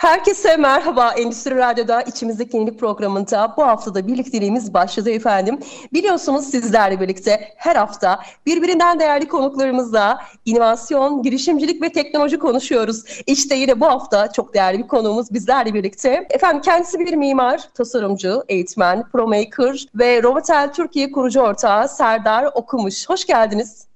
Herkese merhaba. Endüstri Radyo'da içimizdeki yenilik programında bu haftada birlikteliğimiz başladı efendim. Biliyorsunuz sizlerle birlikte her hafta birbirinden değerli konuklarımızla inovasyon, girişimcilik ve teknoloji konuşuyoruz. İşte yine bu hafta çok değerli bir konuğumuz bizlerle birlikte. Efendim kendisi bir mimar, tasarımcı, eğitmen, promaker ve Robotel Türkiye kurucu ortağı Serdar Okumuş. Hoş geldiniz.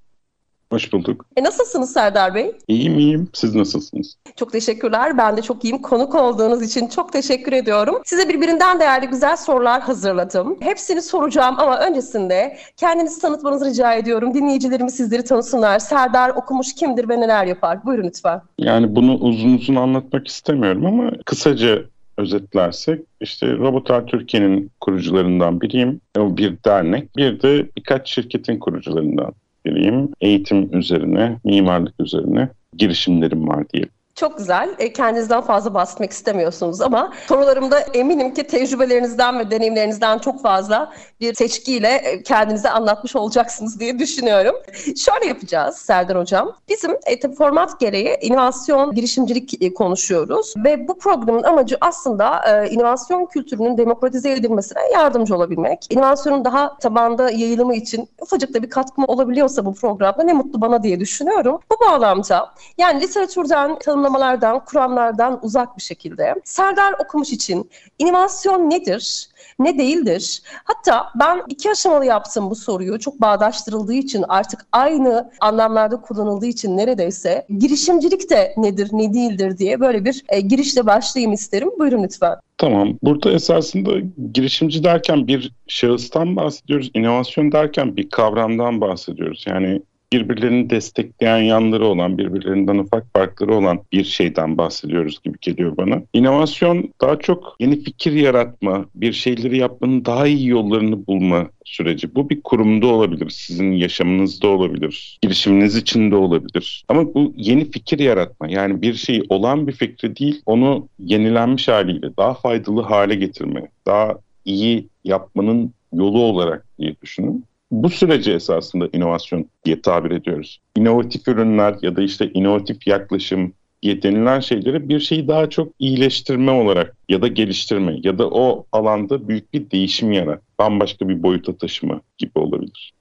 Hoş bulduk. E nasılsınız Serdar Bey? İyiyim iyiyim. Siz nasılsınız? Çok teşekkürler. Ben de çok iyiyim. Konuk olduğunuz için çok teşekkür ediyorum. Size birbirinden değerli güzel sorular hazırladım. Hepsini soracağım ama öncesinde kendinizi tanıtmanızı rica ediyorum. Dinleyicilerimiz sizleri tanısınlar. Serdar Okumuş kimdir ve neler yapar? Buyurun lütfen. Yani bunu uzun uzun anlatmak istemiyorum ama kısaca özetlersek işte Robotar Türkiye'nin kurucularından biriyim. O bir dernek. Bir de birkaç şirketin kurucularından biriyim. Eğitim üzerine, mimarlık üzerine girişimlerim var diyelim. Çok güzel. E, kendinizden fazla bahsetmek istemiyorsunuz ama sorularımda eminim ki tecrübelerinizden ve deneyimlerinizden çok fazla bir seçkiyle e, kendinize anlatmış olacaksınız diye düşünüyorum. Şöyle yapacağız Serdar Hocam. Bizim e, format gereği inovasyon, girişimcilik e, konuşuyoruz ve bu programın amacı aslında e, inovasyon kültürünün demokratize edilmesine yardımcı olabilmek. İnovasyonun daha tabanda yayılımı için ufacık da bir katkım olabiliyorsa bu programda ne mutlu bana diye düşünüyorum. Bu bağlamda yani literatürden tanım tanımlamalardan, kuramlardan uzak bir şekilde. Serdar Okumuş için inovasyon nedir? ne değildir? Hatta ben iki aşamalı yaptım bu soruyu. Çok bağdaştırıldığı için artık aynı anlamlarda kullanıldığı için neredeyse girişimcilik de nedir, ne değildir diye böyle bir e, girişle başlayayım isterim. Buyurun lütfen. Tamam. Burada esasında girişimci derken bir şahıstan bahsediyoruz. İnovasyon derken bir kavramdan bahsediyoruz. Yani birbirlerini destekleyen yanları olan, birbirlerinden ufak farkları olan bir şeyden bahsediyoruz gibi geliyor bana. İnovasyon daha çok yeni fikir yaratma, bir şeyleri yapmanın daha iyi yollarını bulma süreci. Bu bir kurumda olabilir, sizin yaşamınızda olabilir, girişiminiz içinde olabilir. Ama bu yeni fikir yaratma, yani bir şey olan bir fikri değil, onu yenilenmiş haliyle daha faydalı hale getirme, daha iyi yapmanın yolu olarak diye düşünün bu süreci esasında inovasyon diye tabir ediyoruz. İnovatif ürünler ya da işte inovatif yaklaşım diye denilen şeyleri bir şeyi daha çok iyileştirme olarak ya da geliştirme ya da o alanda büyük bir değişim yarat, bambaşka bir boyuta taşıma gibi olabilir.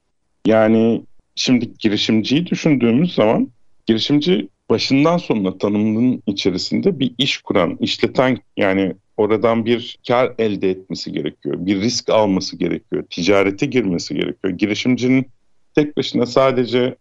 Yani şimdi girişimciyi düşündüğümüz zaman girişimci başından sonuna tanımının içerisinde bir iş kuran, işleten yani oradan bir kar elde etmesi gerekiyor. Bir risk alması gerekiyor. Ticarete girmesi gerekiyor. Girişimcinin tek başına sadece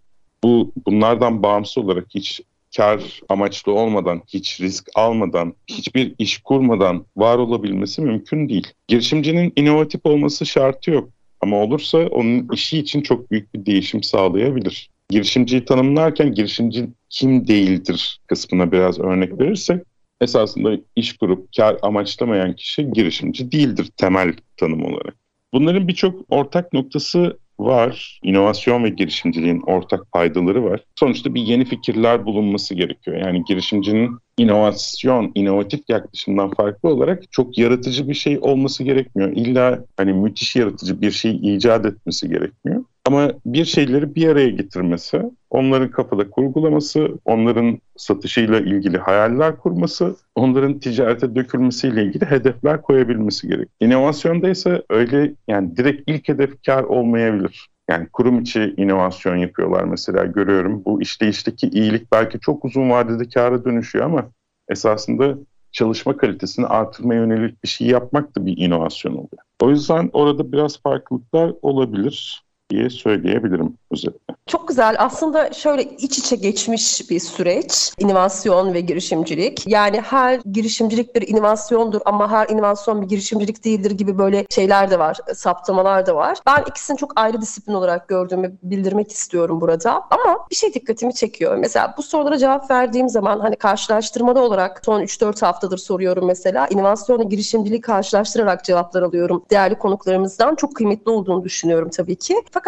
bu bunlardan bağımsız olarak hiç kar amaçlı olmadan, hiç risk almadan, hiçbir iş kurmadan var olabilmesi mümkün değil. Girişimcinin inovatif olması şartı yok. Ama olursa onun işi için çok büyük bir değişim sağlayabilir. Girişimciyi tanımlarken girişimci kim değildir kısmına biraz örnek verirsek esasında iş kurup kar amaçlamayan kişi girişimci değildir temel tanım olarak. Bunların birçok ortak noktası var. İnovasyon ve girişimciliğin ortak paydaları var. Sonuçta bir yeni fikirler bulunması gerekiyor. Yani girişimcinin inovasyon, inovatif yaklaşımdan farklı olarak çok yaratıcı bir şey olması gerekmiyor. İlla hani müthiş yaratıcı bir şey icat etmesi gerekmiyor. Ama bir şeyleri bir araya getirmesi, onların kafada kurgulaması, onların satışıyla ilgili hayaller kurması, onların ticarete dökülmesiyle ilgili hedefler koyabilmesi gerek. İnovasyonda ise öyle yani direkt ilk hedef kar olmayabilir. Yani kurum içi inovasyon yapıyorlar mesela görüyorum. Bu işleyişteki iyilik belki çok uzun vadede kâra dönüşüyor ama esasında çalışma kalitesini artırmaya yönelik bir şey yapmak da bir inovasyon oluyor. O yüzden orada biraz farklılıklar olabilir diye söyleyebilirim. özellikle. Çok güzel. Aslında şöyle iç içe geçmiş bir süreç. İnovasyon ve girişimcilik. Yani her girişimcilik bir inovasyondur ama her inovasyon bir girişimcilik değildir gibi böyle şeyler de var, saptamalar da var. Ben ikisini çok ayrı disiplin olarak gördüğümü bildirmek istiyorum burada. Ama bir şey dikkatimi çekiyor. Mesela bu sorulara cevap verdiğim zaman hani karşılaştırmada olarak son 3-4 haftadır soruyorum mesela. İnovasyonla girişimciliği karşılaştırarak cevaplar alıyorum. Değerli konuklarımızdan çok kıymetli olduğunu düşünüyorum tabii ki. Fakat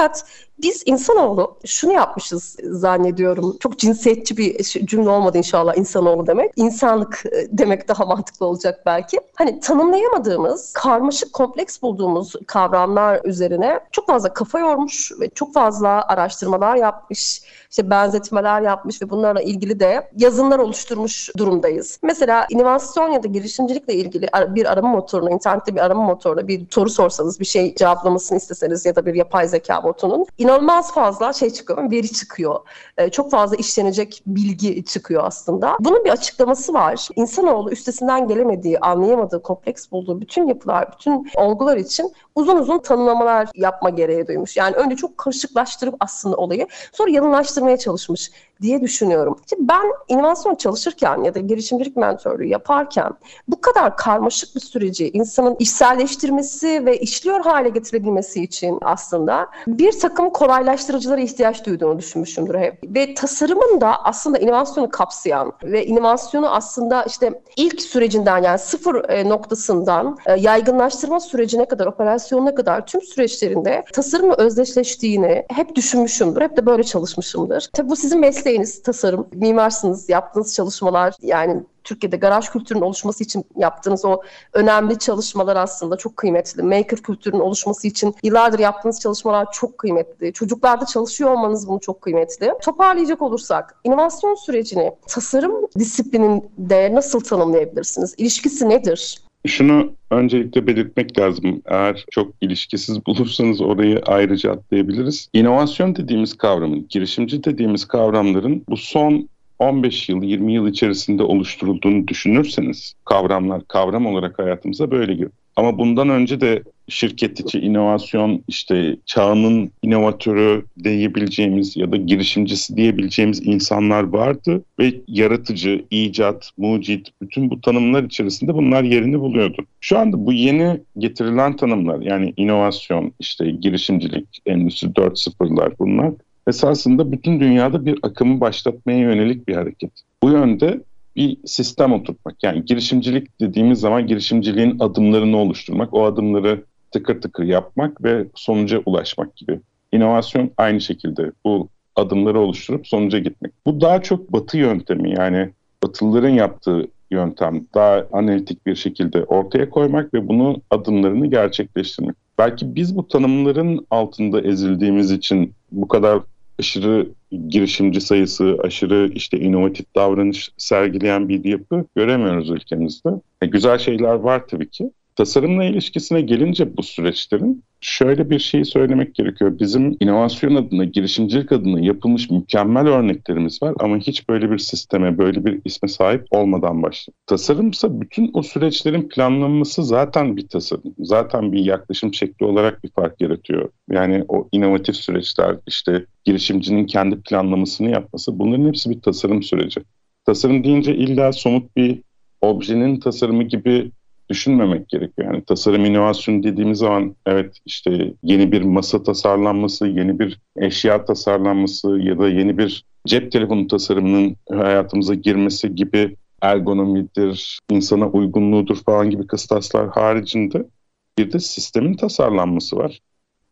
biz insanoğlu şunu yapmışız zannediyorum. Çok cinsiyetçi bir cümle olmadı inşallah insanoğlu demek. İnsanlık e, demek daha mantıklı olacak belki. Hani tanımlayamadığımız, karmaşık, kompleks bulduğumuz kavramlar üzerine çok fazla kafa yormuş ve çok fazla araştırmalar yapmış işte benzetmeler yapmış ve bunlarla ilgili de yazınlar oluşturmuş durumdayız. Mesela inovasyon ya da girişimcilikle ilgili bir arama motoruna, internette bir arama motoruna bir soru sorsanız, bir şey cevaplamasını isteseniz ya da bir yapay zeka botunun inanılmaz fazla şey çıkıyor, veri çıkıyor. Ee, çok fazla işlenecek bilgi çıkıyor aslında. Bunun bir açıklaması var. İnsanoğlu üstesinden gelemediği, anlayamadığı, kompleks bulduğu bütün yapılar, bütün olgular için uzun uzun tanımlamalar yapma gereği duymuş. Yani önce çok karışıklaştırıp aslında olayı sonra yalınlaştırmaya çalışmış diye düşünüyorum. Şimdi ben inovasyon çalışırken ya da girişimcilik mentörlüğü yaparken bu kadar karmaşık bir süreci insanın işselleştirmesi ve işliyor hale getirebilmesi için aslında bir takım kolaylaştırıcılara ihtiyaç duyduğunu düşünmüşümdür hep. Ve tasarımın da aslında inovasyonu kapsayan ve inovasyonu aslında işte ilk sürecinden yani sıfır e, noktasından e, yaygınlaştırma sürecine kadar, operasyonuna kadar tüm süreçlerinde tasarımla özdeşleştiğini hep düşünmüşümdür. Hep de böyle çalışmışımdır. Tabii bu sizin mesleğiniz mesleğiniz tasarım, mimarsınız, yaptığınız çalışmalar yani Türkiye'de garaj kültürünün oluşması için yaptığınız o önemli çalışmalar aslında çok kıymetli. Maker kültürünün oluşması için yıllardır yaptığınız çalışmalar çok kıymetli. Çocuklarda çalışıyor olmanız bunu çok kıymetli. Toparlayacak olursak inovasyon sürecini tasarım disiplininde nasıl tanımlayabilirsiniz? İlişkisi nedir? Şunu öncelikle belirtmek lazım. Eğer çok ilişkisiz bulursanız orayı ayrıca atlayabiliriz. İnovasyon dediğimiz kavramın, girişimci dediğimiz kavramların bu son 15 yıl, 20 yıl içerisinde oluşturulduğunu düşünürseniz kavramlar kavram olarak hayatımıza böyle giriyor. Ama bundan önce de şirket içi inovasyon işte çağının inovatörü diyebileceğimiz ya da girişimcisi diyebileceğimiz insanlar vardı ve yaratıcı, icat, mucit bütün bu tanımlar içerisinde bunlar yerini buluyordu. Şu anda bu yeni getirilen tanımlar yani inovasyon, işte girişimcilik, endüstri 4.0'lar bunlar esasında bütün dünyada bir akımı başlatmaya yönelik bir hareket. Bu yönde bir sistem oturtmak. Yani girişimcilik dediğimiz zaman girişimciliğin adımlarını oluşturmak, o adımları tıkır tıkır yapmak ve sonuca ulaşmak gibi. İnovasyon aynı şekilde bu adımları oluşturup sonuca gitmek. Bu daha çok batı yöntemi yani batılıların yaptığı yöntem daha analitik bir şekilde ortaya koymak ve bunu adımlarını gerçekleştirmek. Belki biz bu tanımların altında ezildiğimiz için bu kadar aşırı girişimci sayısı, aşırı işte inovatif davranış sergileyen bir yapı göremiyoruz ülkemizde. E, güzel şeyler var tabii ki. Tasarımla ilişkisine gelince bu süreçlerin şöyle bir şey söylemek gerekiyor. Bizim inovasyon adına, girişimcilik adına yapılmış mükemmel örneklerimiz var ama hiç böyle bir sisteme, böyle bir isme sahip olmadan başladı. Tasarımsa bütün o süreçlerin planlanması zaten bir tasarım. Zaten bir yaklaşım şekli olarak bir fark yaratıyor. Yani o inovatif süreçler, işte girişimcinin kendi planlamasını yapması bunların hepsi bir tasarım süreci. Tasarım deyince illa somut bir objenin tasarımı gibi düşünmemek gerekiyor. Yani tasarım inovasyon dediğimiz zaman evet işte yeni bir masa tasarlanması, yeni bir eşya tasarlanması ya da yeni bir cep telefonu tasarımının hayatımıza girmesi gibi ergonomidir, insana uygunluğudur falan gibi kıstaslar haricinde bir de sistemin tasarlanması var.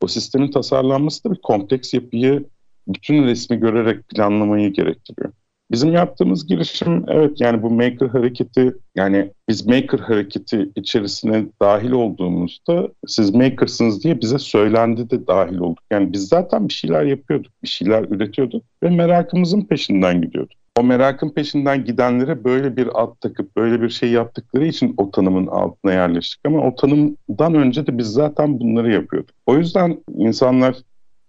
O sistemin tasarlanması da bir kompleks yapıyı bütün resmi görerek planlamayı gerektiriyor. Bizim yaptığımız girişim evet yani bu maker hareketi yani biz maker hareketi içerisine dahil olduğumuzda siz makersınız diye bize söylendi de dahil olduk. Yani biz zaten bir şeyler yapıyorduk, bir şeyler üretiyorduk ve merakımızın peşinden gidiyorduk. O merakın peşinden gidenlere böyle bir ad takıp böyle bir şey yaptıkları için o tanımın altına yerleştik. Ama o tanımdan önce de biz zaten bunları yapıyorduk. O yüzden insanlar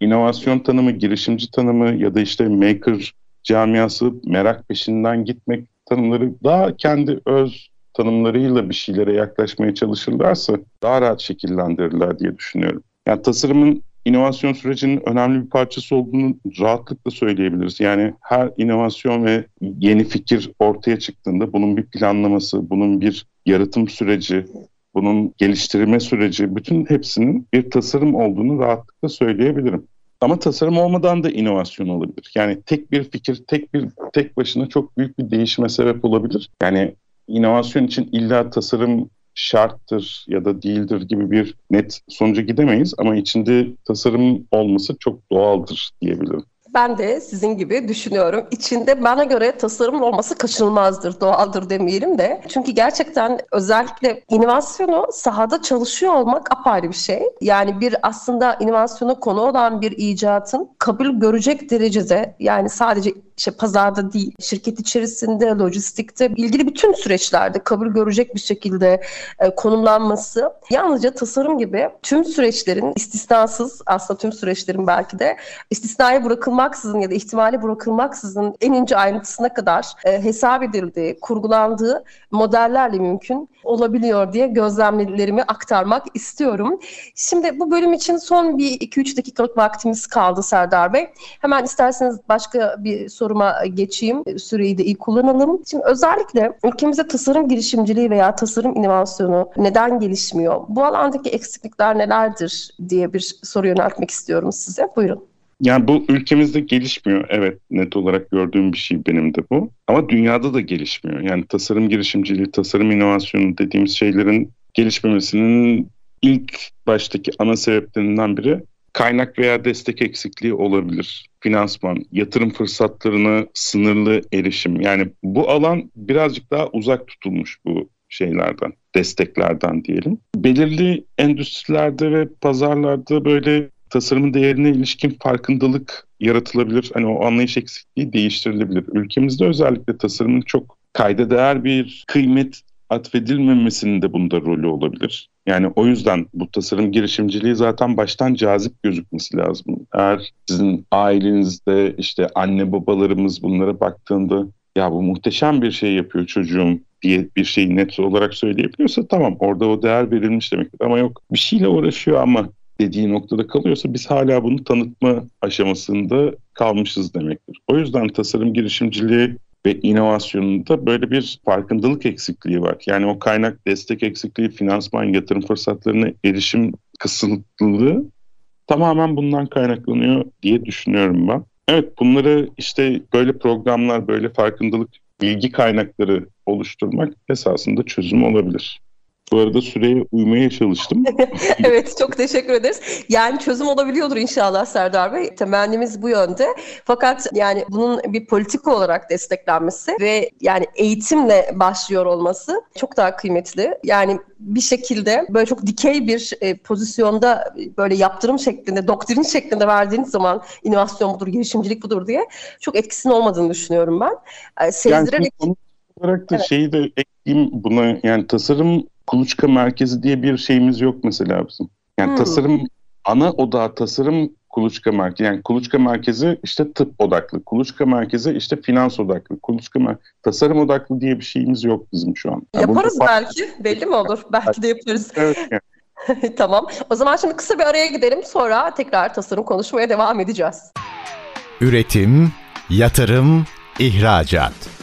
inovasyon tanımı, girişimci tanımı ya da işte maker camiası merak peşinden gitmek tanımları daha kendi öz tanımlarıyla bir şeylere yaklaşmaya çalışırlarsa daha rahat şekillendirirler diye düşünüyorum. Yani tasarımın inovasyon sürecinin önemli bir parçası olduğunu rahatlıkla söyleyebiliriz. Yani her inovasyon ve yeni fikir ortaya çıktığında bunun bir planlaması, bunun bir yaratım süreci, bunun geliştirme süreci, bütün hepsinin bir tasarım olduğunu rahatlıkla söyleyebilirim. Ama tasarım olmadan da inovasyon olabilir. Yani tek bir fikir, tek bir tek başına çok büyük bir değişime sebep olabilir. Yani inovasyon için illa tasarım şarttır ya da değildir gibi bir net sonuca gidemeyiz ama içinde tasarım olması çok doğaldır diyebilirim. Ben de sizin gibi düşünüyorum. İçinde bana göre tasarım olması kaçınılmazdır, doğaldır demeyelim de. Çünkü gerçekten özellikle inovasyonu sahada çalışıyor olmak apayrı bir şey. Yani bir aslında inovasyona konu olan bir icatın kabul görecek derecede yani sadece işte pazarda değil, şirket içerisinde, lojistikte, ilgili bütün süreçlerde kabul görecek bir şekilde e, konumlanması yalnızca tasarım gibi tüm süreçlerin istisnasız aslında tüm süreçlerin belki de istisnaya bırakılmaksızın ya da ihtimali bırakılmaksızın en ince ayrıntısına kadar e, hesap edildiği, kurgulandığı modellerle mümkün olabiliyor diye gözlemlerimi aktarmak istiyorum. Şimdi bu bölüm için son bir 2-3 dakikalık vaktimiz kaldı Serdar Bey. Hemen isterseniz başka bir soruma geçeyim. Süreyi de iyi kullanalım. Şimdi özellikle ülkemizde tasarım girişimciliği veya tasarım inovasyonu neden gelişmiyor? Bu alandaki eksiklikler nelerdir diye bir soru yöneltmek istiyorum size. Buyurun. Yani bu ülkemizde gelişmiyor. Evet net olarak gördüğüm bir şey benim de bu. Ama dünyada da gelişmiyor. Yani tasarım girişimciliği, tasarım inovasyonu dediğimiz şeylerin gelişmemesinin ilk baştaki ana sebeplerinden biri kaynak veya destek eksikliği olabilir. Finansman, yatırım fırsatlarına sınırlı erişim. Yani bu alan birazcık daha uzak tutulmuş bu şeylerden, desteklerden diyelim. Belirli endüstrilerde ve pazarlarda böyle tasarımın değerine ilişkin farkındalık yaratılabilir. Hani o anlayış eksikliği değiştirilebilir. Ülkemizde özellikle tasarımın çok kayda değer bir kıymet atfedilmemesinin de bunda rolü olabilir. Yani o yüzden bu tasarım girişimciliği zaten baştan cazip gözükmesi lazım. Eğer sizin ailenizde işte anne babalarımız bunlara baktığında ya bu muhteşem bir şey yapıyor çocuğum diye bir şeyi net olarak söyleyebiliyorsa tamam orada o değer verilmiş demektir. Ama yok bir şeyle uğraşıyor ama dediği noktada kalıyorsa biz hala bunu tanıtma aşamasında kalmışız demektir. O yüzden tasarım girişimciliği ve inovasyonunda böyle bir farkındalık eksikliği var. Yani o kaynak destek eksikliği, finansman, yatırım fırsatlarına erişim kısıtlılığı tamamen bundan kaynaklanıyor diye düşünüyorum ben. Evet bunları işte böyle programlar, böyle farkındalık bilgi kaynakları oluşturmak esasında çözüm olabilir. Bu arada süreye uymaya çalıştım. evet çok teşekkür ederiz. Yani çözüm olabiliyordur inşallah Serdar Bey. Temennimiz bu yönde. Fakat yani bunun bir politika olarak desteklenmesi ve yani eğitimle başlıyor olması çok daha kıymetli. Yani bir şekilde böyle çok dikey bir e, pozisyonda böyle yaptırım şeklinde, doktrin şeklinde verdiğiniz zaman inovasyon budur, girişimcilik budur diye çok etkisinin olmadığını düşünüyorum ben. E, sezdirerek... Yani olarak da evet. şeyi de ekleyeyim buna yani tasarım kuluçka merkezi diye bir şeyimiz yok mesela bizim. Yani hmm. tasarım ana odağı tasarım kuluçka merkezi. Yani kuluçka merkezi işte tıp odaklı. Kuluçka merkezi işte finans odaklı. Kuluçka mer- tasarım odaklı diye bir şeyimiz yok bizim şu an. Yani yaparız belki. Belli mi olur? Belki de yaparız. Evet. Yani. tamam. O zaman şimdi kısa bir araya gidelim. Sonra tekrar tasarım konuşmaya devam edeceğiz. Üretim, yatırım, ihracat.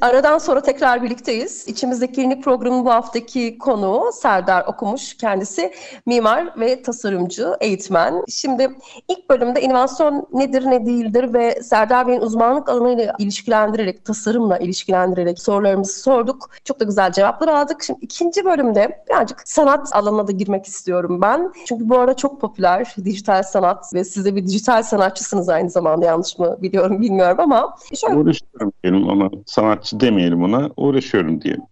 Aradan sonra tekrar birlikteyiz. İçimizdeki klinik programın bu haftaki konuğu Serdar Okumuş. Kendisi mimar ve tasarımcı, eğitmen. Şimdi ilk bölümde inovasyon nedir, ne değildir ve Serdar Bey'in uzmanlık alanıyla ilişkilendirerek, tasarımla ilişkilendirerek sorularımızı sorduk. Çok da güzel cevaplar aldık. Şimdi ikinci bölümde birazcık sanat alanına da girmek istiyorum ben. Çünkü bu arada çok popüler dijital sanat ve siz de bir dijital sanatçısınız aynı zamanda yanlış mı biliyorum bilmiyorum ama. Şöyle... Uğraşıyorum diyelim ama sanat sanatçı demeyelim ona uğraşıyorum diyelim.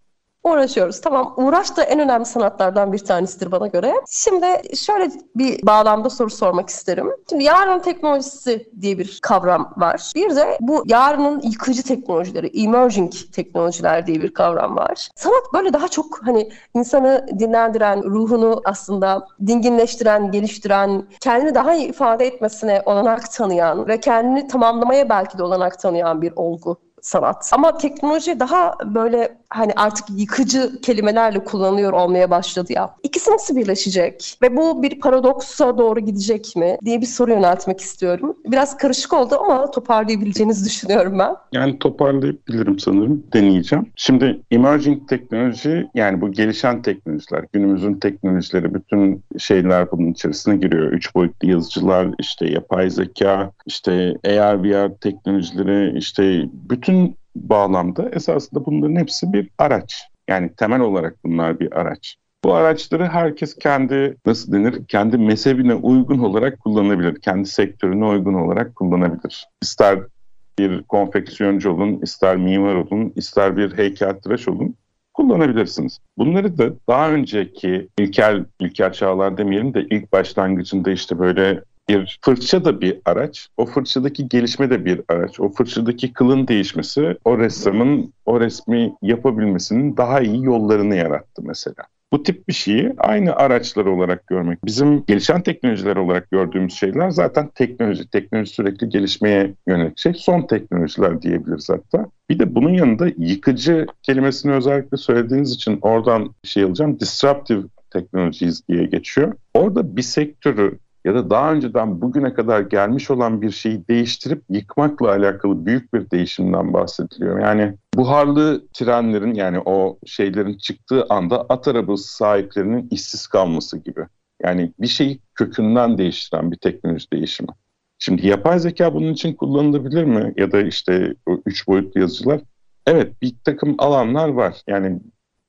uğraşıyoruz. Tamam uğraş da en önemli sanatlardan bir tanesidir bana göre. Şimdi şöyle bir bağlamda soru sormak isterim. Şimdi yarın teknolojisi diye bir kavram var. Bir de bu yarının yıkıcı teknolojileri, emerging teknolojiler diye bir kavram var. Sanat böyle daha çok hani insanı dinlendiren, ruhunu aslında dinginleştiren, geliştiren, kendini daha iyi ifade etmesine olanak tanıyan ve kendini tamamlamaya belki de olanak tanıyan bir olgu sanat. Ama teknoloji daha böyle hani artık yıkıcı kelimelerle kullanılıyor olmaya başladı ya. İkisi nasıl birleşecek? Ve bu bir paradoksa doğru gidecek mi diye bir soru yöneltmek istiyorum. Biraz karışık oldu ama toparlayabileceğinizi düşünüyorum ben. Yani toparlayabilirim sanırım. Deneyeceğim. Şimdi emerging teknoloji yani bu gelişen teknolojiler, günümüzün teknolojileri bütün şeyler bunun içerisine giriyor. Üç boyutlu yazıcılar, işte yapay zeka, işte AR, VR teknolojileri, işte bütün bağlamda esasında bunların hepsi bir araç. Yani temel olarak bunlar bir araç. Bu araçları herkes kendi nasıl denir kendi mezhebine uygun olarak kullanabilir. Kendi sektörüne uygun olarak kullanabilir. İster bir konfeksiyoncu olun, ister mimar olun, ister bir heykeltıraş olun kullanabilirsiniz. Bunları da daha önceki ilkel, ilkel çağlar demeyelim de ilk başlangıcında işte böyle bir fırça da bir araç. O fırçadaki gelişme de bir araç. O fırçadaki kılın değişmesi o ressamın o resmi yapabilmesinin daha iyi yollarını yarattı mesela. Bu tip bir şeyi aynı araçlar olarak görmek. Bizim gelişen teknolojiler olarak gördüğümüz şeyler zaten teknoloji. Teknoloji sürekli gelişmeye yönelik şey. Son teknolojiler diyebiliriz hatta. Bir de bunun yanında yıkıcı kelimesini özellikle söylediğiniz için oradan şey alacağım. Disruptive technologies diye geçiyor. Orada bir sektörü ya da daha önceden bugüne kadar gelmiş olan bir şeyi değiştirip yıkmakla alakalı büyük bir değişimden bahsediliyor. Yani buharlı trenlerin yani o şeylerin çıktığı anda at arabası sahiplerinin işsiz kalması gibi. Yani bir şeyi kökünden değiştiren bir teknoloji değişimi. Şimdi yapay zeka bunun için kullanılabilir mi? Ya da işte o üç boyutlu yazıcılar. Evet bir takım alanlar var. Yani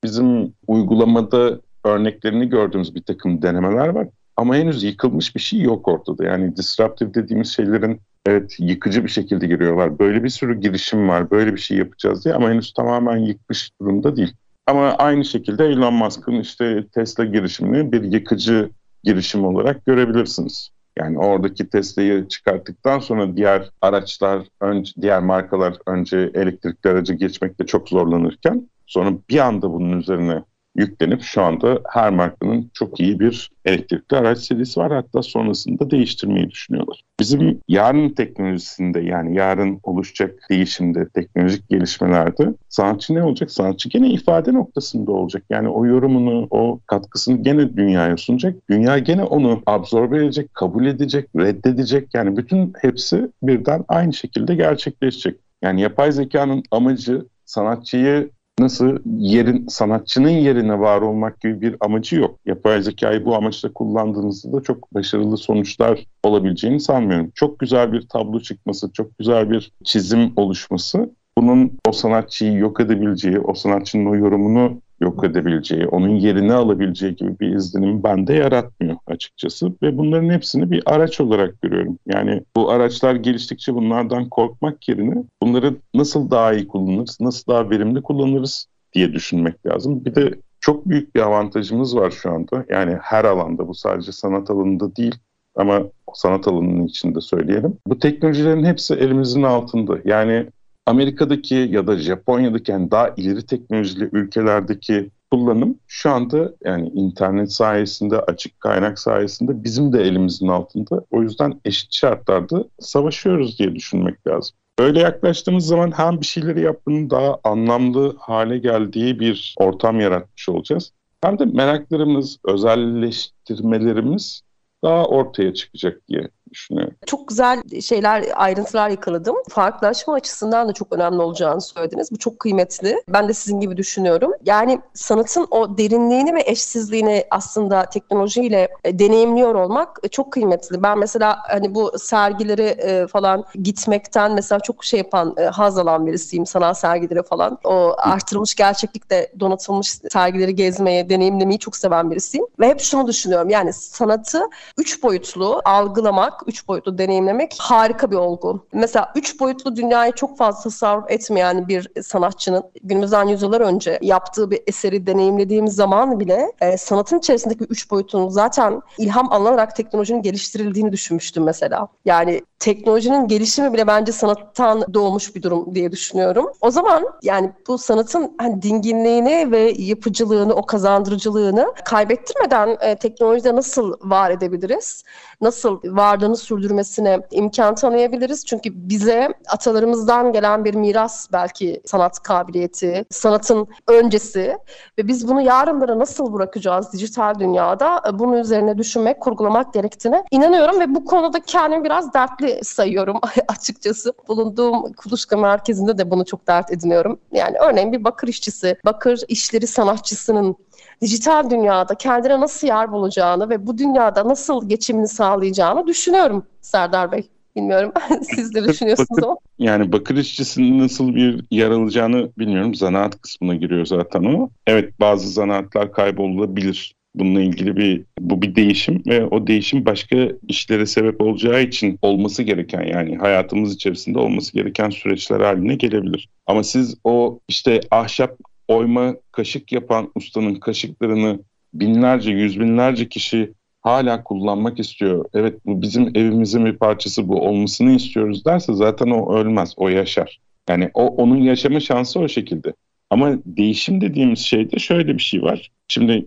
bizim uygulamada örneklerini gördüğümüz bir takım denemeler var. Ama henüz yıkılmış bir şey yok ortada. Yani disruptive dediğimiz şeylerin evet yıkıcı bir şekilde giriyorlar. Böyle bir sürü girişim var, böyle bir şey yapacağız diye ama henüz tamamen yıkmış durumda değil. Ama aynı şekilde Elon Musk'ın işte Tesla girişimini bir yıkıcı girişim olarak görebilirsiniz. Yani oradaki Tesla'yı çıkarttıktan sonra diğer araçlar, önce, diğer markalar önce elektrikli aracı geçmekte çok zorlanırken sonra bir anda bunun üzerine yüklenip şu anda her markanın çok iyi bir elektrikli araç serisi var. Hatta sonrasında değiştirmeyi düşünüyorlar. Bizim yarın teknolojisinde yani yarın oluşacak değişimde, teknolojik gelişmelerde sanatçı ne olacak? Sanatçı gene ifade noktasında olacak. Yani o yorumunu, o katkısını gene dünyaya sunacak. Dünya gene onu absorbe edecek, kabul edecek, reddedecek. Yani bütün hepsi birden aynı şekilde gerçekleşecek. Yani yapay zekanın amacı sanatçıyı nasıl yerin sanatçının yerine var olmak gibi bir amacı yok. Yapay zekayı bu amaçla kullandığınızda da çok başarılı sonuçlar olabileceğini sanmıyorum. Çok güzel bir tablo çıkması, çok güzel bir çizim oluşması bunun o sanatçıyı yok edebileceği, o sanatçının o yorumunu yok edebileceği, onun yerini alabileceği gibi bir izlenim bende yaratmıyor açıkçası. Ve bunların hepsini bir araç olarak görüyorum. Yani bu araçlar geliştikçe bunlardan korkmak yerine bunları nasıl daha iyi kullanırız, nasıl daha verimli kullanırız diye düşünmek lazım. Bir de çok büyük bir avantajımız var şu anda. Yani her alanda bu sadece sanat alanında değil ama sanat alanının içinde söyleyelim. Bu teknolojilerin hepsi elimizin altında. Yani Amerika'daki ya da Japonya'daki yani daha ileri teknolojili ülkelerdeki kullanım şu anda yani internet sayesinde, açık kaynak sayesinde bizim de elimizin altında. O yüzden eşit şartlarda savaşıyoruz diye düşünmek lazım. Böyle yaklaştığımız zaman hem bir şeyleri yapmanın daha anlamlı hale geldiği bir ortam yaratmış olacağız. Hem de meraklarımız, özelleştirmelerimiz daha ortaya çıkacak diye düşünüyorum. Çok güzel şeyler, ayrıntılar yakaladım. Farklılaşma açısından da çok önemli olacağını söylediniz. Bu çok kıymetli. Ben de sizin gibi düşünüyorum. Yani sanatın o derinliğini ve eşsizliğini aslında teknolojiyle e, deneyimliyor olmak e, çok kıymetli. Ben mesela hani bu sergileri e, falan gitmekten mesela çok şey yapan, haz alan birisiyim sanat sergileri falan. O artırılmış gerçeklikte donatılmış sergileri gezmeye, deneyimlemeyi çok seven birisiyim. Ve hep şunu düşünüyorum. Yani sanatı üç boyutlu algılamak yaşamak, üç boyutlu deneyimlemek harika bir olgu. Mesela üç boyutlu dünyayı çok fazla tasarruf etmeyen bir sanatçının günümüzden yüzyıllar önce yaptığı bir eseri deneyimlediğimiz zaman bile e, sanatın içerisindeki üç boyutun zaten ilham alınarak teknolojinin geliştirildiğini düşünmüştüm mesela. Yani teknolojinin gelişimi bile bence sanattan doğmuş bir durum diye düşünüyorum. O zaman yani bu sanatın hani dinginliğini ve yapıcılığını, o kazandırıcılığını kaybettirmeden e, teknolojide nasıl var edebiliriz? Nasıl varlığını sürdürmesine imkan tanıyabiliriz? Çünkü bize atalarımızdan gelen bir miras belki sanat kabiliyeti, sanatın öncesi ve biz bunu yarınlara nasıl bırakacağız dijital dünyada? E, bunun üzerine düşünmek, kurgulamak gerektiğine inanıyorum ve bu konuda kendimi biraz dertli sayıyorum açıkçası. Bulunduğum kuluçka merkezinde de bunu çok dert ediniyorum. Yani örneğin bir bakır işçisi, bakır işleri sanatçısının dijital dünyada kendine nasıl yer bulacağını ve bu dünyada nasıl geçimini sağlayacağını düşünüyorum Serdar Bey. Bilmiyorum siz de düşünüyorsunuz ama. Yani bakır işçisinin nasıl bir yer alacağını bilmiyorum. Zanaat kısmına giriyor zaten ama. Evet bazı zanaatlar kaybolabilir. Bununla ilgili bir bu bir değişim ve o değişim başka işlere sebep olacağı için olması gereken yani hayatımız içerisinde olması gereken süreçler haline gelebilir. Ama siz o işte ahşap oyma kaşık yapan ustanın kaşıklarını binlerce, yüz binlerce kişi hala kullanmak istiyor. Evet bu bizim evimizin bir parçası bu olmasını istiyoruz derse zaten o ölmez, o yaşar. Yani o onun yaşama şansı o şekilde. Ama değişim dediğimiz şeyde şöyle bir şey var. Şimdi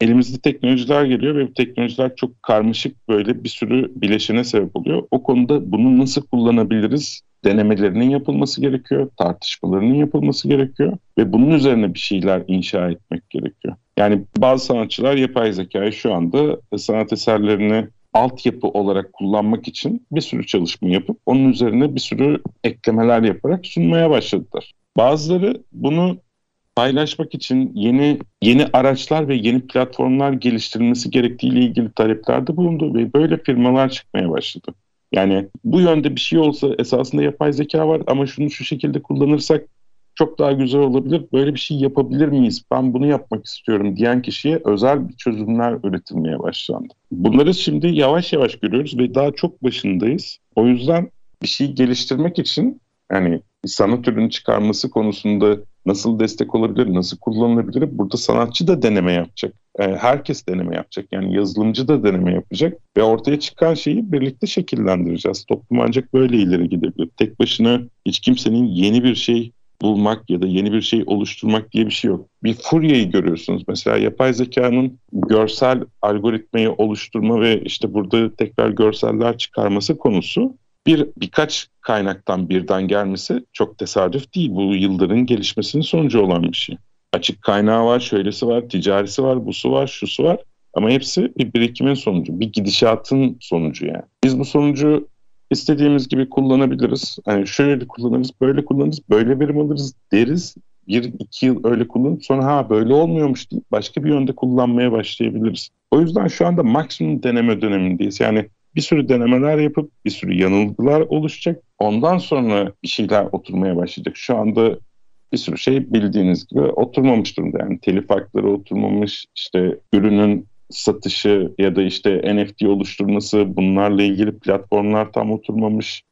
elimizde teknolojiler geliyor ve bu teknolojiler çok karmaşık böyle bir sürü bileşene sebep oluyor. O konuda bunu nasıl kullanabiliriz denemelerinin yapılması gerekiyor, tartışmalarının yapılması gerekiyor ve bunun üzerine bir şeyler inşa etmek gerekiyor. Yani bazı sanatçılar yapay zekayı şu anda sanat eserlerini altyapı olarak kullanmak için bir sürü çalışma yapıp onun üzerine bir sürü eklemeler yaparak sunmaya başladılar. Bazıları bunu paylaşmak için yeni yeni araçlar ve yeni platformlar geliştirilmesi gerektiğiyle ilgili taleplerde bulundu ve böyle firmalar çıkmaya başladı. Yani bu yönde bir şey olsa esasında yapay zeka var ama şunu şu şekilde kullanırsak çok daha güzel olabilir. Böyle bir şey yapabilir miyiz? Ben bunu yapmak istiyorum diyen kişiye özel bir çözümler üretilmeye başlandı. Bunları şimdi yavaş yavaş görüyoruz ve daha çok başındayız. O yüzden bir şey geliştirmek için yani sanat ürünü çıkarması konusunda nasıl destek olabilir, nasıl kullanılabilir? Burada sanatçı da deneme yapacak. E, herkes deneme yapacak. Yani yazılımcı da deneme yapacak ve ortaya çıkan şeyi birlikte şekillendireceğiz. Toplum ancak böyle ileri gidebilir. Tek başına hiç kimsenin yeni bir şey bulmak ya da yeni bir şey oluşturmak diye bir şey yok. Bir furyayı görüyorsunuz. Mesela yapay zekanın görsel algoritmayı oluşturma ve işte burada tekrar görseller çıkarması konusu bir birkaç kaynaktan birden gelmesi çok tesadüf değil. Bu yılların gelişmesinin sonucu olan bir şey. Açık kaynağı var, şöylesi var, ticarisi var, busu var, şusu var. Ama hepsi bir birikimin sonucu, bir gidişatın sonucu yani. Biz bu sonucu istediğimiz gibi kullanabiliriz. Yani şöyle kullanırız, böyle kullanırız, böyle verim alırız deriz. Bir iki yıl öyle kullanıp sonra ha böyle olmuyormuş deyip başka bir yönde kullanmaya başlayabiliriz. O yüzden şu anda maksimum deneme dönemindeyiz. Yani bir sürü denemeler yapıp bir sürü yanılgılar oluşacak. Ondan sonra bir şeyler oturmaya başlayacak. Şu anda bir sürü şey bildiğiniz gibi oturmamış durumda. Yani telif hakları oturmamış, işte ürünün satışı ya da işte NFT oluşturması bunlarla ilgili platformlar tam oturmamış.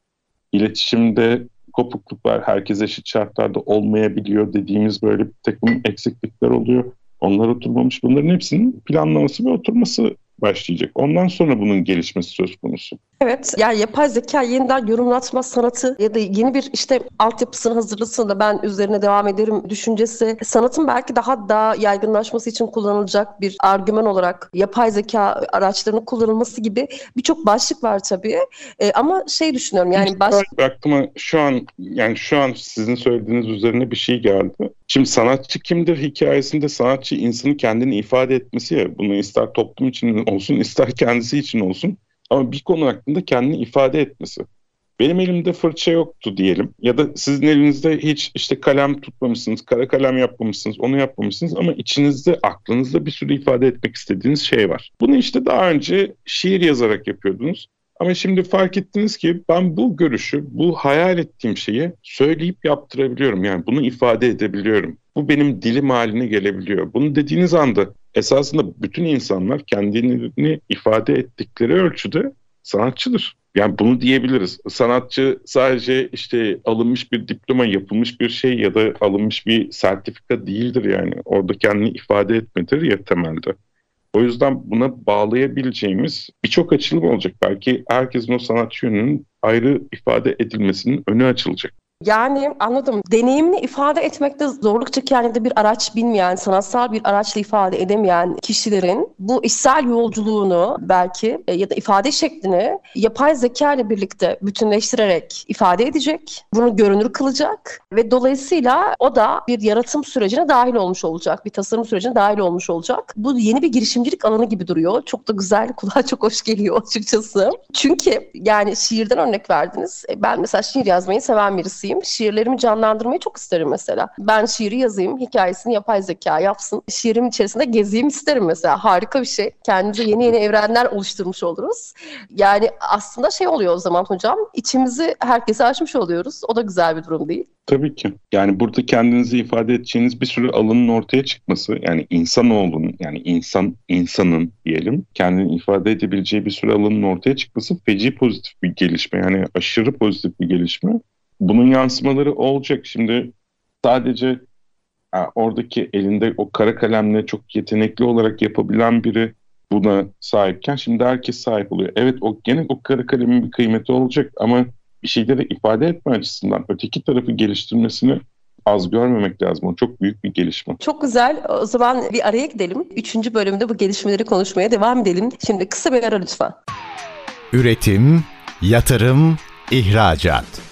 İletişimde kopukluk var. Herkes eşit şartlarda olmayabiliyor dediğimiz böyle bir takım eksiklikler oluyor. Onlar oturmamış. Bunların hepsinin planlaması ve oturması başlayacak. Ondan sonra bunun gelişmesi söz konusu. Evet yani yapay zeka yeniden yorumlatma sanatı ya da yeni bir işte altyapısını hazırlasın da ben üzerine devam ederim düşüncesi sanatın belki daha da yaygınlaşması için kullanılacak bir argüman olarak yapay zeka araçlarının kullanılması gibi birçok başlık var tabii. E, ama şey düşünüyorum yani baş... aklıma şu an yani şu an sizin söylediğiniz üzerine bir şey geldi. Şimdi sanatçı kimdir hikayesinde sanatçı insanın kendini ifade etmesi ya bunu ister toplum için olsun ister kendisi için olsun ama bir konu hakkında kendini ifade etmesi. Benim elimde fırça yoktu diyelim ya da sizin elinizde hiç işte kalem tutmamışsınız, kara kalem yapmamışsınız, onu yapmamışsınız ama içinizde, aklınızda bir sürü ifade etmek istediğiniz şey var. Bunu işte daha önce şiir yazarak yapıyordunuz. Ama şimdi fark ettiniz ki ben bu görüşü, bu hayal ettiğim şeyi söyleyip yaptırabiliyorum. Yani bunu ifade edebiliyorum. Bu benim dilim haline gelebiliyor. Bunu dediğiniz anda esasında bütün insanlar kendilerini ifade ettikleri ölçüde sanatçıdır. Yani bunu diyebiliriz. Sanatçı sadece işte alınmış bir diploma, yapılmış bir şey ya da alınmış bir sertifika değildir yani. Orada kendini ifade etmedir ya temelde. O yüzden buna bağlayabileceğimiz birçok açılım olacak. Belki herkesin o sanatçı yönünün ayrı ifade edilmesinin önü açılacak. Yani anladım. Deneyimini ifade etmekte zorluk çeken de bir araç bilmeyen, sanatsal bir araçla ifade edemeyen kişilerin bu işsel yolculuğunu belki e, ya da ifade şeklini yapay zeka ile birlikte bütünleştirerek ifade edecek. Bunu görünür kılacak ve dolayısıyla o da bir yaratım sürecine dahil olmuş olacak. Bir tasarım sürecine dahil olmuş olacak. Bu yeni bir girişimcilik alanı gibi duruyor. Çok da güzel, kulağa çok hoş geliyor açıkçası. Çünkü yani şiirden örnek verdiniz. E, ben mesela şiir yazmayı seven birisiyim yazayım. Şiirlerimi canlandırmayı çok isterim mesela. Ben şiiri yazayım, hikayesini yapay zeka yapsın. Şiirim içerisinde gezeyim isterim mesela. Harika bir şey. Kendimize yeni yeni evrenler oluşturmuş oluruz. Yani aslında şey oluyor o zaman hocam. İçimizi herkese açmış oluyoruz. O da güzel bir durum değil. Tabii ki. Yani burada kendinizi ifade edeceğiniz bir sürü alanın ortaya çıkması yani insanoğlunun yani insan insanın diyelim kendini ifade edebileceği bir sürü alanın ortaya çıkması feci pozitif bir gelişme. Yani aşırı pozitif bir gelişme bunun yansımaları olacak. Şimdi sadece yani oradaki elinde o kara kalemle çok yetenekli olarak yapabilen biri buna sahipken şimdi herkes sahip oluyor. Evet o gene o kara kalemin bir kıymeti olacak ama bir şeyleri ifade etme açısından öteki tarafı geliştirmesini az görmemek lazım. O çok büyük bir gelişme. Çok güzel. O zaman bir araya gidelim. Üçüncü bölümde bu gelişmeleri konuşmaya devam edelim. Şimdi kısa bir ara lütfen. Üretim, yatırım, ihracat.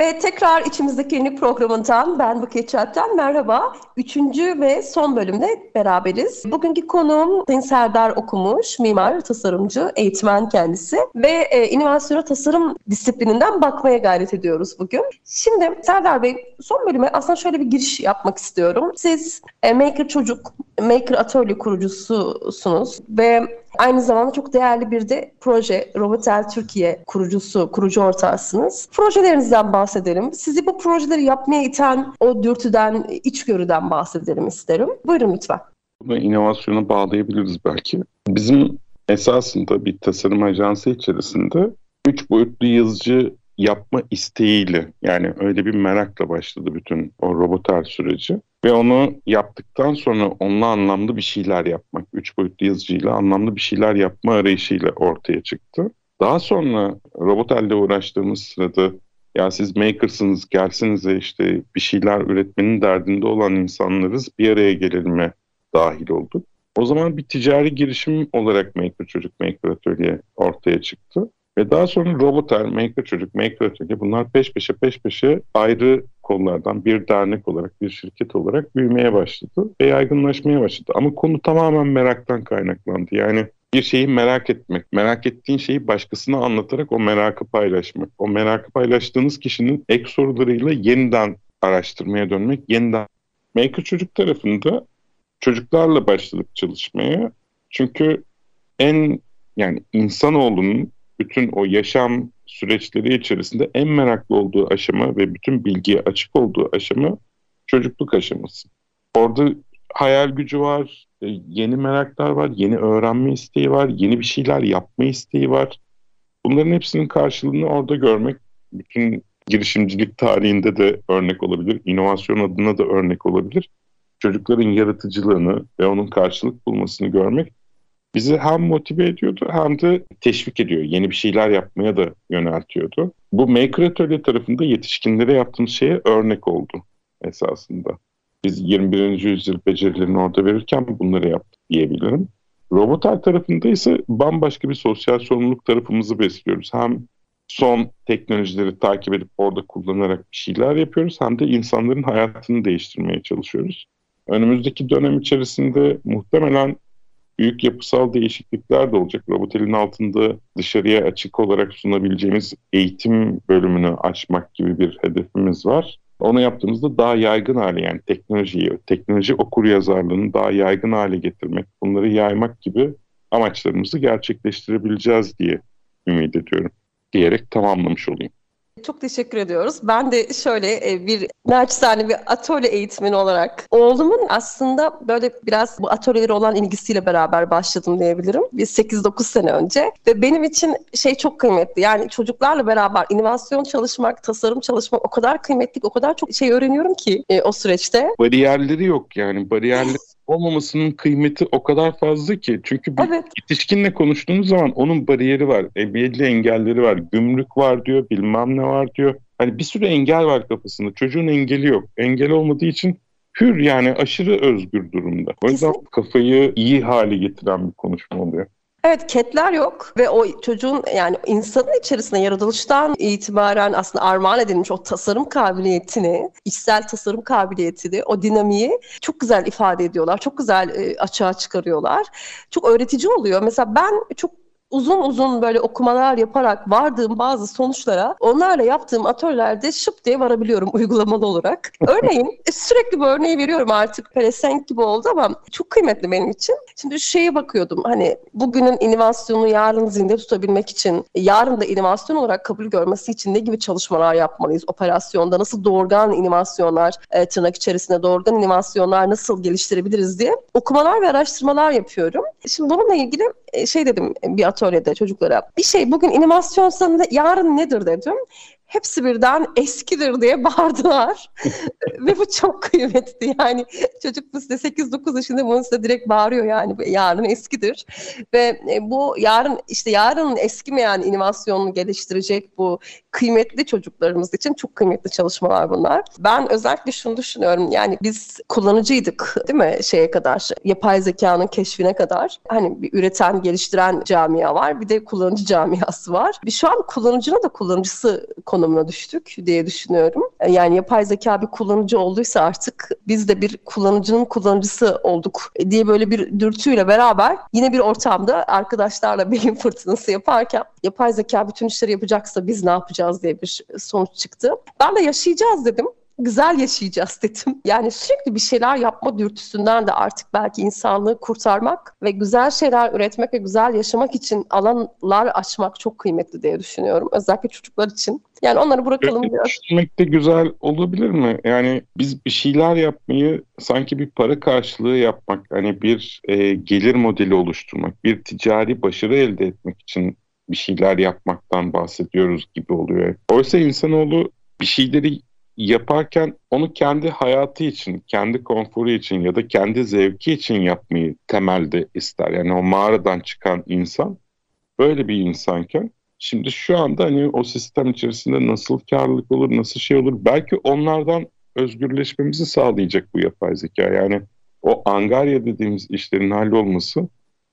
ve tekrar içimizdeki yeni programından ben Buket Çat'tan merhaba. Üçüncü ve son bölümde beraberiz. Bugünkü konuğum Sayın Serdar Okumuş, mimar, tasarımcı, eğitmen kendisi ve e, inovasyona tasarım disiplininden bakmaya gayret ediyoruz bugün. Şimdi Serdar Bey son bölüme aslında şöyle bir giriş yapmak istiyorum. Siz e, Maker Çocuk, Maker Atölye kurucususunuz ve Aynı zamanda çok değerli bir de proje Robotel Türkiye kurucusu, kurucu ortağısınız. Projelerinizden bahsedelim. Sizi bu projeleri yapmaya iten o dürtüden, içgörüden bahsedelim isterim. Buyurun lütfen. Bunu inovasyona bağlayabiliriz belki. Bizim esasında bir tasarım ajansı içerisinde üç boyutlu yazıcı yapma isteğiyle yani öyle bir merakla başladı bütün o robotar süreci. Ve onu yaptıktan sonra onunla anlamlı bir şeyler yapmak, üç boyutlu yazıcıyla anlamlı bir şeyler yapma arayışıyla ortaya çıktı. Daha sonra robot elde uğraştığımız sırada ya siz makersınız gelsinize işte bir şeyler üretmenin derdinde olan insanlarız bir araya gelelim'e dahil olduk. O zaman bir ticari girişim olarak Maker Çocuk Maker Atölye ortaya çıktı. Ve daha sonra Roboter, Maker Çocuk, Maker Atölye bunlar peş peşe peş peşe ayrı kollardan bir dernek olarak, bir şirket olarak büyümeye başladı ve yaygınlaşmaya başladı. Ama konu tamamen meraktan kaynaklandı. Yani bir şeyi merak etmek, merak ettiğin şeyi başkasına anlatarak o merakı paylaşmak. O merakı paylaştığınız kişinin ek sorularıyla yeniden araştırmaya dönmek, yeniden. Maker Çocuk tarafında çocuklarla başladık çalışmaya. Çünkü en yani insanoğlunun bütün o yaşam süreçleri içerisinde en meraklı olduğu aşama ve bütün bilgiye açık olduğu aşama çocukluk aşaması. Orada hayal gücü var, e, yeni meraklar var, yeni öğrenme isteği var, yeni bir şeyler yapma isteği var. Bunların hepsinin karşılığını orada görmek bütün girişimcilik tarihinde de örnek olabilir, inovasyon adına da örnek olabilir. Çocukların yaratıcılığını ve onun karşılık bulmasını görmek bizi hem motive ediyordu hem de teşvik ediyor. Yeni bir şeyler yapmaya da yöneltiyordu. Bu Maker Atölye tarafında yetişkinlere yaptığımız şeye örnek oldu esasında. Biz 21. yüzyıl becerilerini orada verirken bunları yaptık diyebilirim. Robotel tarafında ise bambaşka bir sosyal sorumluluk tarafımızı besliyoruz. Hem son teknolojileri takip edip orada kullanarak bir şeyler yapıyoruz hem de insanların hayatını değiştirmeye çalışıyoruz. Önümüzdeki dönem içerisinde muhtemelen büyük yapısal değişiklikler de olacak. Robotel'in altında dışarıya açık olarak sunabileceğimiz eğitim bölümünü açmak gibi bir hedefimiz var. Onu yaptığımızda daha yaygın hale yani teknolojiyi, teknoloji okur yazarlığını daha yaygın hale getirmek, bunları yaymak gibi amaçlarımızı gerçekleştirebileceğiz diye ümit ediyorum diyerek tamamlamış olayım. Çok teşekkür ediyoruz. Ben de şöyle e, bir naçizane bir atölye eğitmeni olarak oğlumun aslında böyle biraz bu atölyeleri olan ilgisiyle beraber başladım diyebilirim. Bir 8-9 sene önce ve benim için şey çok kıymetli. Yani çocuklarla beraber inovasyon çalışmak, tasarım çalışmak o kadar kıymetli, o kadar çok şey öğreniyorum ki e, o süreçte. Bariyerleri yok yani bariyerleri olmamasının kıymeti o kadar fazla ki. Çünkü bir evet. yetişkinle konuştuğunuz zaman onun bariyeri var. E, belli engelleri var. Gümrük var diyor, bilmem ne var diyor. Hani bir sürü engel var kafasında. Çocuğun engeli yok. Engel olmadığı için hür yani aşırı özgür durumda. O yüzden kafayı iyi hale getiren bir konuşma oluyor. Evet ketler yok ve o çocuğun yani insanın içerisinde yaratılıştan itibaren aslında armağan edilmiş o tasarım kabiliyetini, içsel tasarım kabiliyetini, o dinamiği çok güzel ifade ediyorlar. Çok güzel e, açığa çıkarıyorlar. Çok öğretici oluyor. Mesela ben çok uzun uzun böyle okumalar yaparak vardığım bazı sonuçlara onlarla yaptığım atölyelerde şıp diye varabiliyorum uygulamalı olarak. Örneğin e, sürekli bu örneği veriyorum artık pelesenk gibi oldu ama çok kıymetli benim için. Şimdi şeye bakıyordum hani bugünün inovasyonu yarın zinde tutabilmek için yarın da inovasyon olarak kabul görmesi için ne gibi çalışmalar yapmalıyız operasyonda nasıl doğurgan inovasyonlar e, tırnak içerisinde doğurgan inovasyonlar nasıl geliştirebiliriz diye okumalar ve araştırmalar yapıyorum. Şimdi bununla ilgili e, şey dedim bir atölyede çocuklara. Bir şey bugün inovasyon sanında yarın nedir dedim hepsi birden eskidir diye bağırdılar. Ve bu çok kıymetli. Yani çocuk bu size 8-9 yaşında bunu size direkt bağırıyor yani yarın eskidir. Ve e, bu yarın işte yarın eskimeyen inovasyonunu geliştirecek bu kıymetli çocuklarımız için çok kıymetli çalışmalar bunlar. Ben özellikle şunu düşünüyorum. Yani biz kullanıcıydık değil mi şeye kadar yapay zekanın keşfine kadar. Hani bir üreten, geliştiren camia var. Bir de kullanıcı camiası var. Bir şu an kullanıcının da kullanıcısı konu konumuna düştük diye düşünüyorum. Yani yapay zeka bir kullanıcı olduysa artık biz de bir kullanıcının kullanıcısı olduk diye böyle bir dürtüyle beraber yine bir ortamda arkadaşlarla beyin fırtınası yaparken yapay zeka bütün işleri yapacaksa biz ne yapacağız diye bir sonuç çıktı. Ben de yaşayacağız dedim güzel yaşayacağız dedim. Yani sürekli bir şeyler yapma dürtüsünden de artık belki insanlığı kurtarmak ve güzel şeyler üretmek ve güzel yaşamak için alanlar açmak çok kıymetli diye düşünüyorum. Özellikle çocuklar için. Yani onları bırakalım Öyle biraz. Düşünmek de güzel olabilir mi? Yani biz bir şeyler yapmayı sanki bir para karşılığı yapmak, hani bir e, gelir modeli oluşturmak, bir ticari başarı elde etmek için bir şeyler yapmaktan bahsediyoruz gibi oluyor. Oysa insanoğlu bir şeyleri yaparken onu kendi hayatı için, kendi konforu için ya da kendi zevki için yapmayı temelde ister. Yani o mağaradan çıkan insan böyle bir insanken şimdi şu anda hani o sistem içerisinde nasıl karlılık olur, nasıl şey olur belki onlardan özgürleşmemizi sağlayacak bu yapay zeka. Yani o angarya dediğimiz işlerin hallolması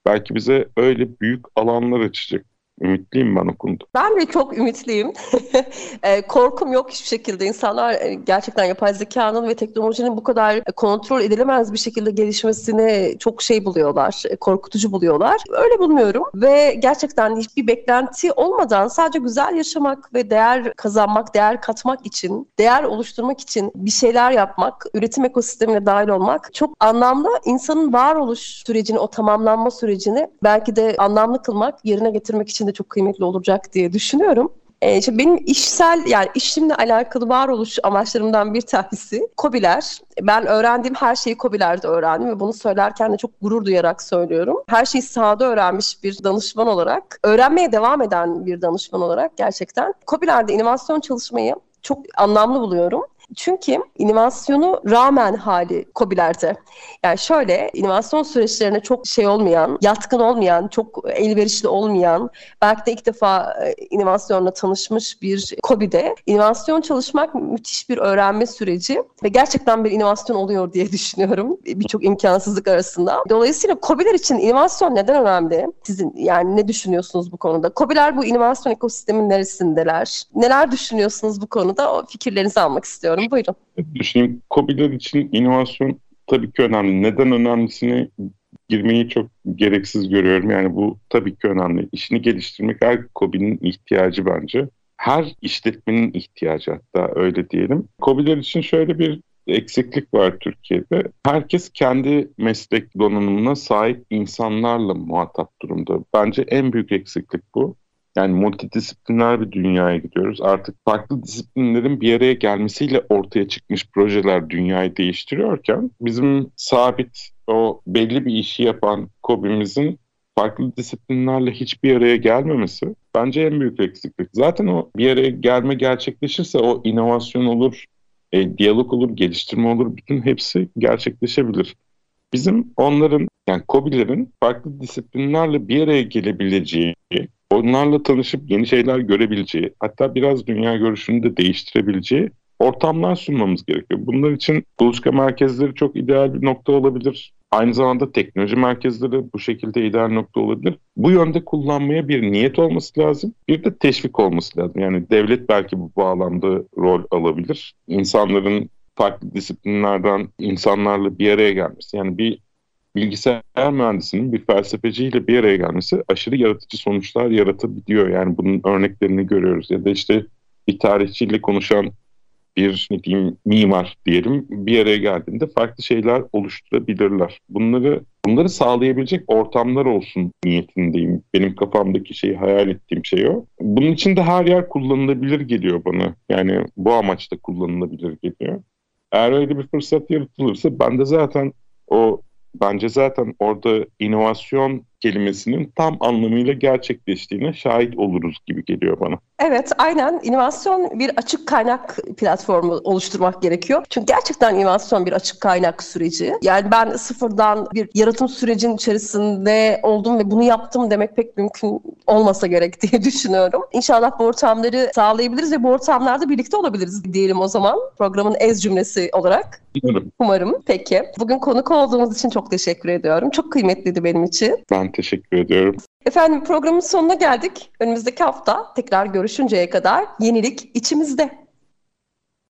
belki bize öyle büyük alanlar açacak. Ümitliyim ben o konuda. Ben de çok ümitliyim. e, korkum yok hiçbir şekilde. İnsanlar e, gerçekten yapay zekanın ve teknolojinin bu kadar kontrol edilemez bir şekilde gelişmesini çok şey buluyorlar, e, korkutucu buluyorlar. Öyle bulmuyorum ve gerçekten hiçbir beklenti olmadan sadece güzel yaşamak ve değer kazanmak, değer katmak için, değer oluşturmak için bir şeyler yapmak, üretim ekosistemine dahil olmak çok anlamlı. İnsanın varoluş sürecini, o tamamlanma sürecini belki de anlamlı kılmak, yerine getirmek için de çok kıymetli olacak diye düşünüyorum. E, işte benim işsel yani işimle alakalı varoluş amaçlarımdan bir tanesi Kobiler. Ben öğrendiğim her şeyi Kobiler'de öğrendim ve bunu söylerken de çok gurur duyarak söylüyorum. Her şeyi sahada öğrenmiş bir danışman olarak, öğrenmeye devam eden bir danışman olarak gerçekten Kobiler'de inovasyon çalışmayı çok anlamlı buluyorum. Çünkü inovasyonu rağmen hali COBİ'lerde. Yani şöyle inovasyon süreçlerine çok şey olmayan, yatkın olmayan, çok elverişli olmayan, belki de ilk defa e, inovasyonla tanışmış bir COBİ'de inovasyon çalışmak müthiş bir öğrenme süreci ve gerçekten bir inovasyon oluyor diye düşünüyorum birçok imkansızlık arasında. Dolayısıyla COBİ'ler için inovasyon neden önemli? Sizin yani ne düşünüyorsunuz bu konuda? COBİ'ler bu inovasyon ekosistemin neresindeler? Neler düşünüyorsunuz bu konuda? O fikirlerinizi almak istiyorum istiyorum. Buyurun. Düşüneyim. COBİ'ler için inovasyon tabii ki önemli. Neden önemlisini girmeyi çok gereksiz görüyorum. Yani bu tabii ki önemli. İşini geliştirmek her COBİ'nin ihtiyacı bence. Her işletmenin ihtiyacı hatta öyle diyelim. COBİ'ler için şöyle bir eksiklik var Türkiye'de. Herkes kendi meslek donanımına sahip insanlarla muhatap durumda. Bence en büyük eksiklik bu. Yani multidisipliner bir dünyaya gidiyoruz. Artık farklı disiplinlerin bir araya gelmesiyle ortaya çıkmış projeler dünyayı değiştiriyorken bizim sabit o belli bir işi yapan KOBİ'mizin farklı disiplinlerle hiçbir araya gelmemesi bence en büyük eksiklik. Zaten o bir araya gelme gerçekleşirse o inovasyon olur, e, diyalog olur, geliştirme olur, bütün hepsi gerçekleşebilir. Bizim onların yani COBİ'lerin farklı disiplinlerle bir araya gelebileceği, onlarla tanışıp yeni şeyler görebileceği, hatta biraz dünya görüşünü de değiştirebileceği ortamlar sunmamız gerekiyor. Bunlar için buluşma merkezleri çok ideal bir nokta olabilir. Aynı zamanda teknoloji merkezleri bu şekilde ideal nokta olabilir. Bu yönde kullanmaya bir niyet olması lazım. Bir de teşvik olması lazım. Yani devlet belki bu bağlamda rol alabilir. İnsanların farklı disiplinlerden insanlarla bir araya gelmesi. Yani bir bilgisayar mühendisinin bir felsefeciyle bir araya gelmesi aşırı yaratıcı sonuçlar yaratabiliyor. Yani bunun örneklerini görüyoruz. Ya da işte bir tarihçiyle konuşan bir ne diyeyim mimar diyelim bir araya geldiğinde farklı şeyler oluşturabilirler. Bunları bunları sağlayabilecek ortamlar olsun niyetindeyim. Benim kafamdaki şeyi hayal ettiğim şey o. Bunun için de her yer kullanılabilir geliyor bana. Yani bu amaçta kullanılabilir geliyor. Eğer öyle bir fırsat yaratılırsa ben de zaten o bence zaten orada inovasyon kelimesinin tam anlamıyla gerçekleştiğine şahit oluruz gibi geliyor bana. Evet, aynen. İnovasyon bir açık kaynak platformu oluşturmak gerekiyor. Çünkü gerçekten inovasyon bir açık kaynak süreci. Yani ben sıfırdan bir yaratım sürecin içerisinde oldum ve bunu yaptım demek pek mümkün olmasa gerek diye düşünüyorum. İnşallah bu ortamları sağlayabiliriz ve bu ortamlarda birlikte olabiliriz diyelim o zaman. Programın ez cümlesi olarak. Umarım. Umarım. Peki. Bugün konuk olduğumuz için çok teşekkür ediyorum. Çok kıymetliydi benim için. Ben teşekkür ediyorum. Efendim programın sonuna geldik. Önümüzdeki hafta tekrar görüşünceye kadar yenilik içimizde.